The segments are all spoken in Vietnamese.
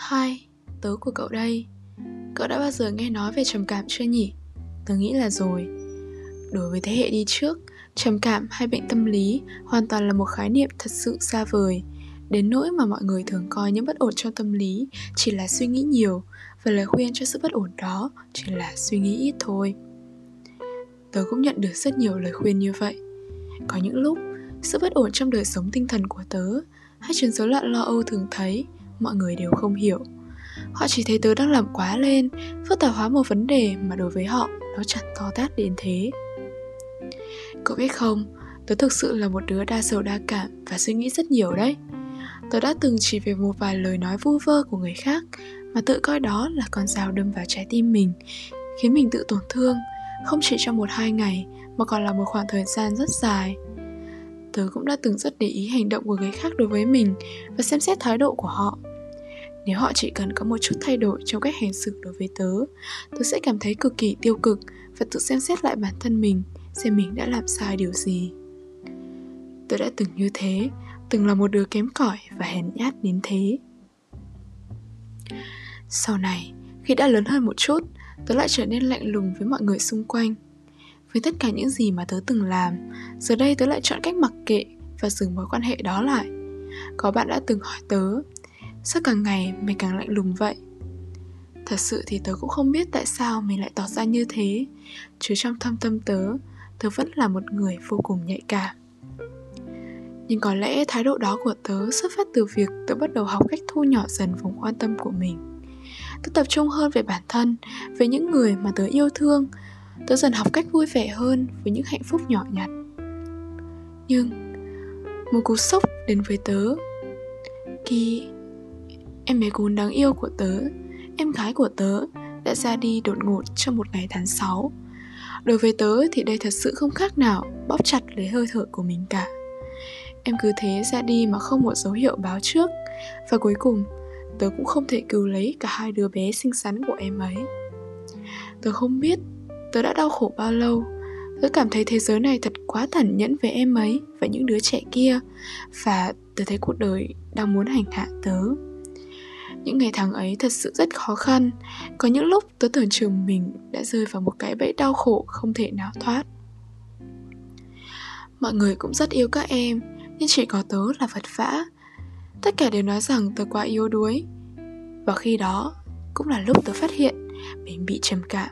Hai, tớ của cậu đây. Cậu đã bao giờ nghe nói về trầm cảm chưa nhỉ? Tớ nghĩ là rồi. Đối với thế hệ đi trước, trầm cảm hay bệnh tâm lý hoàn toàn là một khái niệm thật sự xa vời. Đến nỗi mà mọi người thường coi những bất ổn trong tâm lý chỉ là suy nghĩ nhiều Và lời khuyên cho sự bất ổn đó chỉ là suy nghĩ ít thôi. Tớ cũng nhận được rất nhiều lời khuyên như vậy. Có những lúc, sự bất ổn trong đời sống tinh thần của tớ hay chứng rối loạn lo âu thường thấy mọi người đều không hiểu. Họ chỉ thấy tớ đang làm quá lên, phức tạp hóa một vấn đề mà đối với họ, nó chẳng to tát đến thế. Cậu biết không, tớ thực sự là một đứa đa sầu đa cảm và suy nghĩ rất nhiều đấy. Tớ đã từng chỉ về một vài lời nói vu vơ của người khác, mà tự coi đó là con dao đâm vào trái tim mình, khiến mình tự tổn thương, không chỉ trong một hai ngày, mà còn là một khoảng thời gian rất dài. Tớ cũng đã từng rất để ý hành động của người khác đối với mình và xem xét thái độ của họ nếu họ chỉ cần có một chút thay đổi trong cách hành xử đối với tớ tớ sẽ cảm thấy cực kỳ tiêu cực và tự xem xét lại bản thân mình, xem mình đã làm sai điều gì. Tớ đã từng như thế, từng là một đứa kém cỏi và hèn nhát đến thế. Sau này, khi đã lớn hơn một chút, tớ lại trở nên lạnh lùng với mọi người xung quanh. Với tất cả những gì mà tớ từng làm, giờ đây tớ lại chọn cách mặc kệ và dừng mối quan hệ đó lại. Có bạn đã từng hỏi tớ sao càng ngày mày càng lạnh lùng vậy? Thật sự thì tớ cũng không biết tại sao mình lại tỏ ra như thế. Chứ trong thâm tâm tớ tớ vẫn là một người vô cùng nhạy cảm. Nhưng có lẽ thái độ đó của tớ xuất phát từ việc tớ bắt đầu học cách thu nhỏ dần vùng quan tâm của mình. Tớ tập trung hơn về bản thân, về những người mà tớ yêu thương. Tớ dần học cách vui vẻ hơn với những hạnh phúc nhỏ nhặt. Nhưng, một cú sốc đến với tớ. Khi em bé cún đáng yêu của tớ, em gái của tớ đã ra đi đột ngột trong một ngày tháng 6 Đối với tớ thì đây thật sự không khác nào bóp chặt lấy hơi thở của mình cả. Em cứ thế ra đi mà không một dấu hiệu báo trước. Và cuối cùng, tớ cũng không thể cứu lấy cả hai đứa bé xinh xắn của em ấy. Tớ không biết tớ đã đau khổ bao lâu. Tớ cảm thấy thế giới này thật quá tàn nhẫn với em ấy và những đứa trẻ kia. Và tớ thấy cuộc đời đang muốn hành hạ tớ những ngày tháng ấy thật sự rất khó khăn. Có những lúc tớ tưởng chừng mình đã rơi vào một cái bẫy đau khổ không thể nào thoát. Mọi người cũng rất yêu các em, Nhưng chỉ có tớ là vật vã. Tất cả đều nói rằng tớ quá yếu đuối. Và khi đó, cũng là lúc tớ phát hiện mình bị trầm cảm.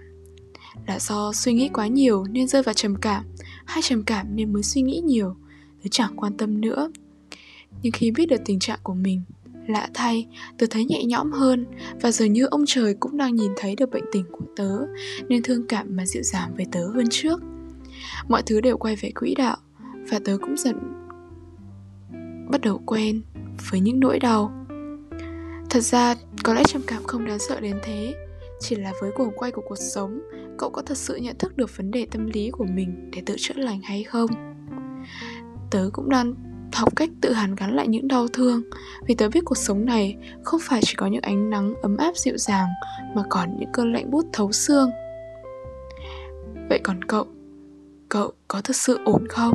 Là do suy nghĩ quá nhiều nên rơi vào trầm cảm. Hay trầm cảm nên mới suy nghĩ nhiều, tớ chẳng quan tâm nữa. Nhưng khi biết được tình trạng của mình lạ thay, tớ thấy nhẹ nhõm hơn. Và dường như ông trời cũng đang nhìn thấy được bệnh tình của tớ, nên thương cảm mà dịu dàng với tớ hơn trước. Mọi thứ đều quay về quỹ đạo, và tớ cũng dần bắt đầu quen với những nỗi đau. Thật ra, có lẽ trầm cảm không đáng sợ đến thế. Chỉ là với cuồng quay của cuộc sống, cậu có thật sự nhận thức được vấn đề tâm lý của mình để tự chữa lành hay không? Tớ cũng đang học cách tự hàn gắn lại những đau thương. Vì tớ biết cuộc sống này không phải chỉ có những ánh nắng ấm áp dịu dàng, mà còn những cơn lạnh bút thấu xương. Vậy còn cậu cậu có thật sự ổn không?